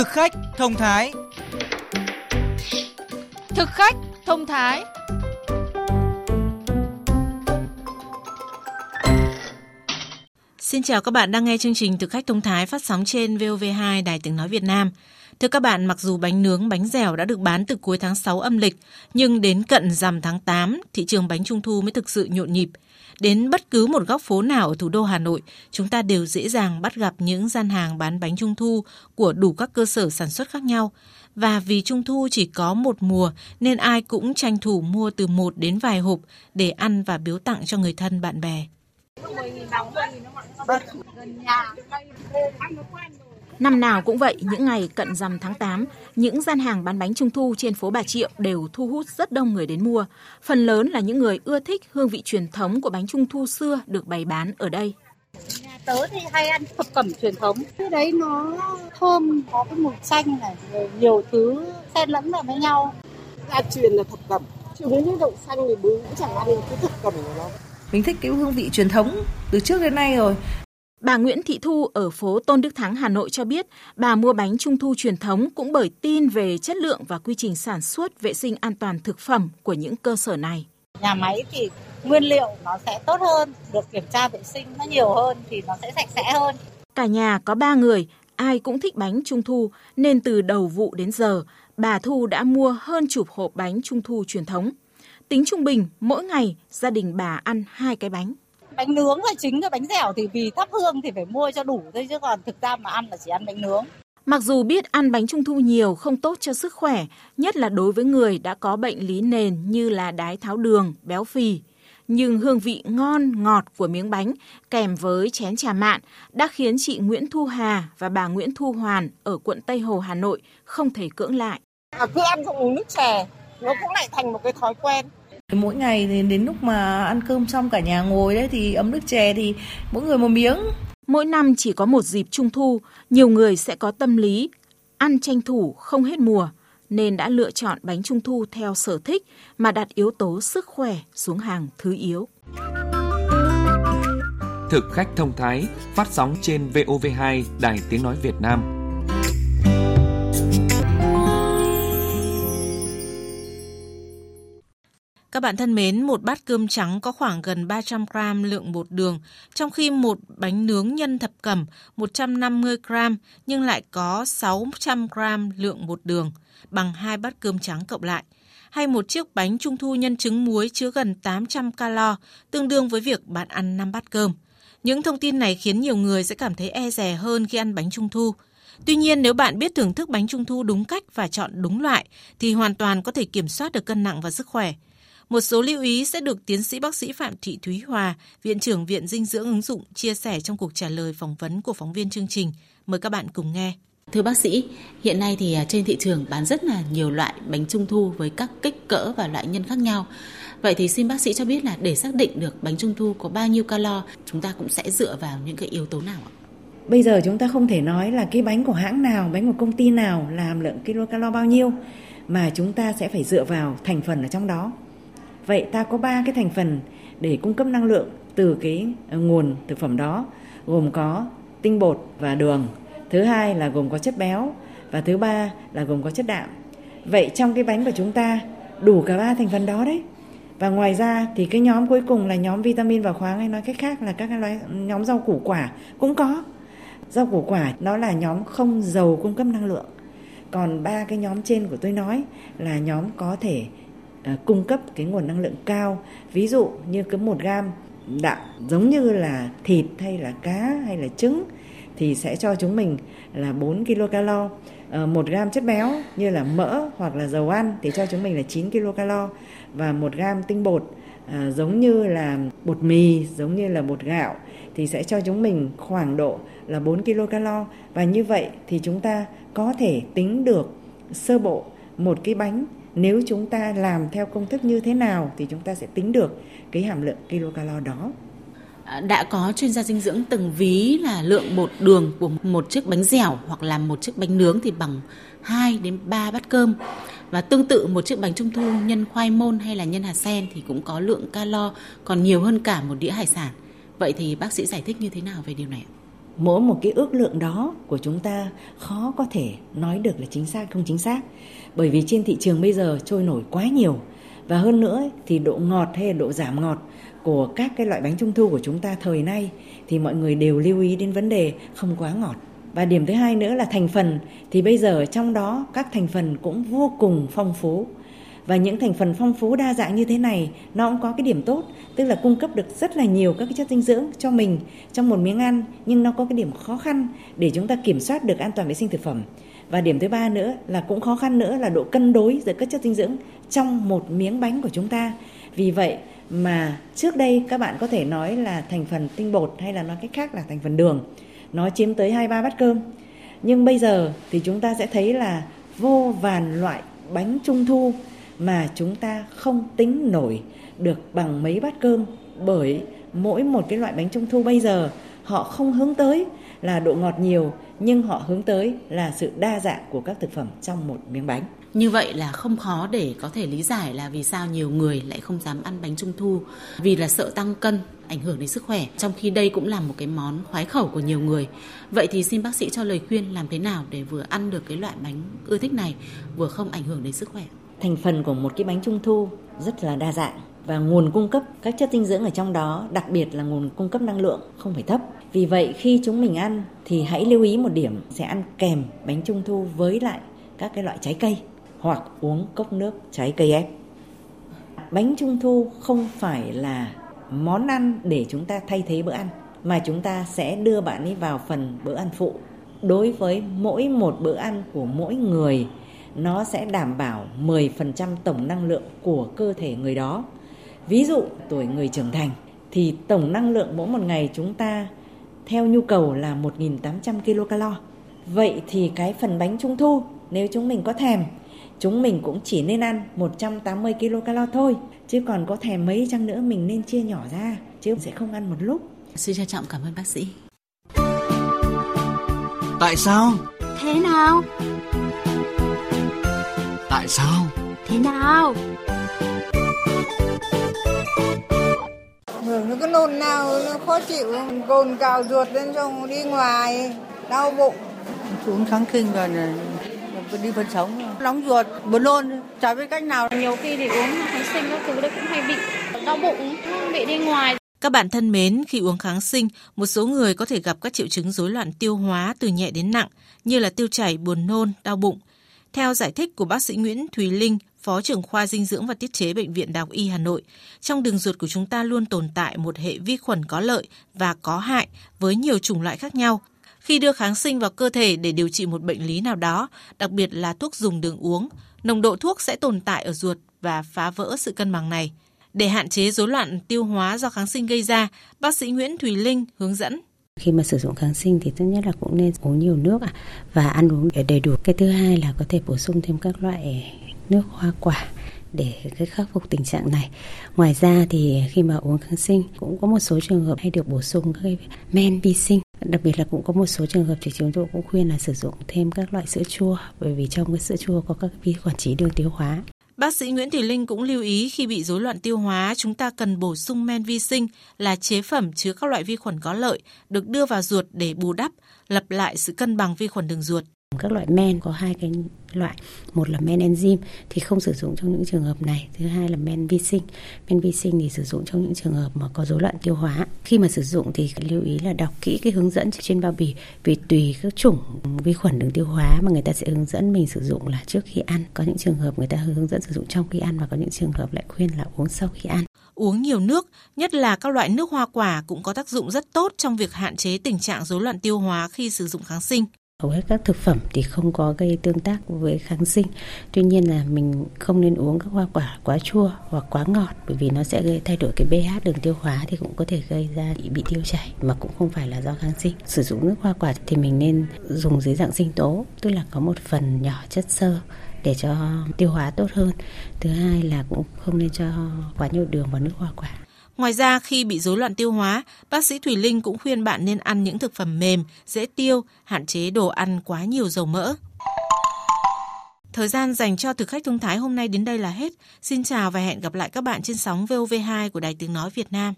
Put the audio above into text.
Thực khách thông thái. Thực khách thông thái. Xin chào các bạn đang nghe chương trình Thực khách thông thái phát sóng trên VOV2 Đài Tiếng Nói Việt Nam. Thưa các bạn, mặc dù bánh nướng, bánh dẻo đã được bán từ cuối tháng 6 âm lịch, nhưng đến cận rằm tháng 8, thị trường bánh trung thu mới thực sự nhộn nhịp. Đến bất cứ một góc phố nào ở thủ đô Hà Nội, chúng ta đều dễ dàng bắt gặp những gian hàng bán bánh trung thu của đủ các cơ sở sản xuất khác nhau. Và vì trung thu chỉ có một mùa nên ai cũng tranh thủ mua từ một đến vài hộp để ăn và biếu tặng cho người thân bạn bè. Năm nào cũng vậy, những ngày cận rằm tháng 8, những gian hàng bán bánh trung thu trên phố Bà Triệu đều thu hút rất đông người đến mua. Phần lớn là những người ưa thích hương vị truyền thống của bánh trung thu xưa được bày bán ở đây. Nhà tớ thì hay ăn thập cẩm truyền thống. Cái đấy nó thơm, có cái mùi chanh này, nhiều thứ xen lẫn vào với nhau. Gia truyền là thập cẩm. Trứng với đậu xanh thì bún cũng chẳng ăn cái thập cẩm của nó. Mình thích cái hương vị truyền thống từ trước đến nay rồi. Bà Nguyễn Thị Thu ở phố Tôn Đức Thắng, Hà Nội cho biết bà mua bánh trung thu truyền thống cũng bởi tin về chất lượng và quy trình sản xuất vệ sinh an toàn thực phẩm của những cơ sở này. Nhà máy thì nguyên liệu nó sẽ tốt hơn, được kiểm tra vệ sinh nó nhiều hơn thì nó sẽ sạch sẽ hơn. Cả nhà có ba người, ai cũng thích bánh trung thu nên từ đầu vụ đến giờ, bà Thu đã mua hơn chục hộp bánh trung thu truyền thống. Tính trung bình, mỗi ngày gia đình bà ăn hai cái bánh bánh nướng là chính cái bánh dẻo thì vì thắp hương thì phải mua cho đủ thôi chứ còn thực ra mà ăn là chỉ ăn bánh nướng. Mặc dù biết ăn bánh trung thu nhiều không tốt cho sức khỏe, nhất là đối với người đã có bệnh lý nền như là đái tháo đường, béo phì, nhưng hương vị ngon ngọt của miếng bánh kèm với chén trà mạn đã khiến chị Nguyễn Thu Hà và bà Nguyễn Thu Hoàn ở quận Tây Hồ Hà Nội không thể cưỡng lại. À, cứ ăn không uống nước chè, nó cũng lại thành một cái thói quen. Mỗi ngày đến, đến lúc mà ăn cơm xong cả nhà ngồi đấy thì ấm nước chè thì mỗi người một miếng. Mỗi năm chỉ có một dịp trung thu, nhiều người sẽ có tâm lý ăn tranh thủ không hết mùa nên đã lựa chọn bánh trung thu theo sở thích mà đặt yếu tố sức khỏe xuống hàng thứ yếu. Thực khách thông thái phát sóng trên VOV2 Đài Tiếng Nói Việt Nam Các bạn thân mến, một bát cơm trắng có khoảng gần 300 gram lượng bột đường, trong khi một bánh nướng nhân thập cẩm 150 gram nhưng lại có 600 gram lượng bột đường, bằng hai bát cơm trắng cộng lại. Hay một chiếc bánh trung thu nhân trứng muối chứa gần 800 calo, tương đương với việc bạn ăn 5 bát cơm. Những thông tin này khiến nhiều người sẽ cảm thấy e rè hơn khi ăn bánh trung thu. Tuy nhiên, nếu bạn biết thưởng thức bánh trung thu đúng cách và chọn đúng loại, thì hoàn toàn có thể kiểm soát được cân nặng và sức khỏe. Một số lưu ý sẽ được tiến sĩ bác sĩ Phạm Thị Thúy Hòa, Viện trưởng Viện Dinh dưỡng ứng dụng chia sẻ trong cuộc trả lời phỏng vấn của phóng viên chương trình. Mời các bạn cùng nghe. Thưa bác sĩ, hiện nay thì à, trên thị trường bán rất là nhiều loại bánh trung thu với các kích cỡ và loại nhân khác nhau. Vậy thì xin bác sĩ cho biết là để xác định được bánh trung thu có bao nhiêu calo, chúng ta cũng sẽ dựa vào những cái yếu tố nào ạ? Bây giờ chúng ta không thể nói là cái bánh của hãng nào, bánh của công ty nào là hàm lượng kilocalo bao nhiêu mà chúng ta sẽ phải dựa vào thành phần ở trong đó. Vậy ta có ba cái thành phần để cung cấp năng lượng từ cái ờ, nguồn thực phẩm đó, gồm có tinh bột và đường. Thứ hai là gồm có chất béo và thứ ba là gồm có chất đạm. Vậy trong cái bánh của chúng ta, đủ cả ba thành phần đó đấy. Và ngoài ra thì cái nhóm cuối cùng là nhóm vitamin và khoáng hay nói cách khác là các cái loại, nhóm rau củ quả cũng có. Rau củ quả nó là nhóm không giàu cung cấp năng lượng. Còn ba cái nhóm trên của tôi nói là nhóm có thể À, cung cấp cái nguồn năng lượng cao. Ví dụ như cứ một gam đạm giống như là thịt hay là cá hay là trứng thì sẽ cho chúng mình là 4 kilocalo. À, một gam chất béo như là mỡ hoặc là dầu ăn thì cho chúng mình là 9 kilocalo. Và một gam tinh bột à, giống như là bột mì giống như là bột gạo thì sẽ cho chúng mình khoảng độ là 4 kilocalo. Và như vậy thì chúng ta có thể tính được sơ bộ một cái bánh nếu chúng ta làm theo công thức như thế nào thì chúng ta sẽ tính được cái hàm lượng kilocalo đó à, đã có chuyên gia dinh dưỡng từng ví là lượng bột đường của một chiếc bánh dẻo hoặc là một chiếc bánh nướng thì bằng 2 đến 3 bát cơm. Và tương tự một chiếc bánh trung thu nhân khoai môn hay là nhân hạt sen thì cũng có lượng calo còn nhiều hơn cả một đĩa hải sản. Vậy thì bác sĩ giải thích như thế nào về điều này ạ? Mỗi một cái ước lượng đó của chúng ta khó có thể nói được là chính xác không chính xác. Bởi vì trên thị trường bây giờ trôi nổi quá nhiều. Và hơn nữa thì độ ngọt hay độ giảm ngọt của các cái loại bánh trung thu của chúng ta thời nay thì mọi người đều lưu ý đến vấn đề không quá ngọt. Và điểm thứ hai nữa là thành phần. Thì bây giờ trong đó các thành phần cũng vô cùng phong phú và những thành phần phong phú đa dạng như thế này, nó cũng có cái điểm tốt, tức là cung cấp được rất là nhiều các cái chất dinh dưỡng cho mình trong một miếng ăn, nhưng nó có cái điểm khó khăn để chúng ta kiểm soát được an toàn vệ sinh thực phẩm. Và điểm thứ ba nữa là cũng khó khăn nữa là độ cân đối giữa các chất dinh dưỡng trong một miếng bánh của chúng ta. Vì vậy mà trước đây các bạn có thể nói là thành phần tinh bột hay là nói cách khác là thành phần đường, nó chiếm tới hai ba bát cơm. Nhưng bây giờ thì chúng ta sẽ thấy là vô vàn loại bánh trung thu mà chúng ta không tính nổi được bằng mấy bát cơm, bởi mỗi một cái loại bánh trung thu bây giờ, họ không hướng tới là độ ngọt nhiều, nhưng họ hướng tới là sự đa dạng của các thực phẩm trong một miếng bánh. Như vậy là không khó để có thể lý giải là vì sao nhiều người lại không dám ăn bánh trung thu, vì là sợ tăng cân, ảnh hưởng đến sức khỏe, trong khi đây cũng là một cái món khoái khẩu của nhiều người vậy thì xin bác sĩ cho lời khuyên làm thế nào để vừa ăn được cái loại bánh ưa thích này, vừa không ảnh hưởng đến sức khỏe thành phần của một cái bánh trung thu rất là đa dạng và nguồn cung cấp các chất dinh dưỡng ở trong đó, đặc biệt là nguồn cung cấp năng lượng không phải thấp. Vì vậy, khi chúng mình ăn thì hãy lưu ý một điểm, sẽ ăn kèm bánh trung thu với lại các cái loại trái cây hoặc uống cốc nước trái cây ép bánh trung thu không phải là món ăn để chúng ta thay thế bữa ăn, mà chúng ta sẽ đưa bạn ấy vào phần bữa ăn phụ. Đối với mỗi một bữa ăn của mỗi người nó sẽ đảm bảo 10% tổng năng lượng của cơ thể người đó. Ví dụ tuổi người trưởng thành thì tổng năng lượng mỗi một ngày chúng ta theo nhu cầu là 1.800 kcal. Vậy thì cái phần bánh trung thu nếu chúng mình có thèm chúng mình cũng chỉ nên ăn 180 kcal thôi chứ còn có thèm mấy chăng nữa mình nên chia nhỏ ra chứ sẽ không ăn một lúc. Xin trân trọng cảm ơn bác sĩ. Tại sao? Thế nào? Tại sao? Thế nào? Nó cứ nôn nào nó khó chịu, cồn cào ruột lên xong đi ngoài, đau bụng. Xuống kháng kinh rồi đi phân sống nóng ruột buồn nôn chả biết cách nào nhiều khi thì uống kháng sinh các thứ đấy cũng hay bị đau bụng bị đi ngoài các bạn thân mến, khi uống kháng sinh, một số người có thể gặp các triệu chứng rối loạn tiêu hóa từ nhẹ đến nặng, như là tiêu chảy, buồn nôn, đau bụng. Theo giải thích của bác sĩ Nguyễn Thùy Linh, Phó trưởng khoa dinh dưỡng và tiết chế Bệnh viện Đại học Y Hà Nội, trong đường ruột của chúng ta luôn tồn tại một hệ vi khuẩn có lợi và có hại với nhiều chủng loại khác nhau. Khi đưa kháng sinh vào cơ thể để điều trị một bệnh lý nào đó, đặc biệt là thuốc dùng đường uống, nồng độ thuốc sẽ tồn tại ở ruột và phá vỡ sự cân bằng này. Để hạn chế rối loạn tiêu hóa do kháng sinh gây ra, bác sĩ Nguyễn Thùy Linh hướng dẫn khi mà sử dụng kháng sinh thì tốt nhất là cũng nên uống nhiều nước và ăn uống để đầy đủ. Cái thứ hai là có thể bổ sung thêm các loại nước hoa quả để cái khắc phục tình trạng này. Ngoài ra thì khi mà uống kháng sinh, cũng có một số trường hợp hay được bổ sung các cái men vi sinh. Đặc biệt là cũng có một số trường hợp thì chúng tôi cũng khuyên là sử dụng thêm các loại sữa chua, bởi vì trong cái sữa chua có các vi khuẩn trí đường tiêu hóa. Bác sĩ Nguyễn Thị Linh cũng lưu ý khi bị rối loạn tiêu hóa, chúng ta cần bổ sung men vi sinh là chế phẩm chứa các loại vi khuẩn có lợi được đưa vào ruột để bù đắp, lập lại sự cân bằng vi khuẩn đường ruột. Các loại men có hai cái loại, một là men enzyme thì không sử dụng trong những trường hợp này, thứ hai là men vi sinh. Men vi sinh thì sử dụng trong những trường hợp mà có rối loạn tiêu hóa. Khi mà sử dụng thì lưu ý là đọc kỹ cái hướng dẫn trên bao bì vì tùy các chủng vi khuẩn đường tiêu hóa mà người ta sẽ hướng dẫn mình sử dụng là trước khi ăn. Có những trường hợp người ta hướng dẫn sử dụng trong khi ăn và có những trường hợp lại khuyên là uống sau khi ăn uống nhiều nước, nhất là các loại nước hoa quả cũng có tác dụng rất tốt trong việc hạn chế tình trạng rối loạn tiêu hóa khi sử dụng kháng sinh hầu hết các thực phẩm thì không có gây tương tác với kháng sinh. Tuy nhiên là mình không nên uống các hoa quả quá chua hoặc quá ngọt, bởi vì nó sẽ gây, thay đổi cái pH đường tiêu hóa thì cũng có thể gây ra bị tiêu chảy, mà cũng không phải là do kháng sinh. Sử dụng nước hoa quả thì mình nên dùng dưới dạng sinh tố, tức là có một phần nhỏ chất xơ để cho tiêu hóa tốt hơn. Thứ hai là cũng không nên cho quá nhiều đường vào nước hoa quả. Ngoài ra, khi bị rối loạn tiêu hóa, bác sĩ Thủy Linh cũng khuyên bạn nên ăn những thực phẩm mềm, dễ tiêu, hạn chế đồ ăn quá nhiều dầu mỡ. Thời gian dành cho thực khách thông thái hôm nay đến đây là hết. Xin chào và hẹn gặp lại các bạn trên sóng VOV2 của Đài Tiếng Nói Việt Nam.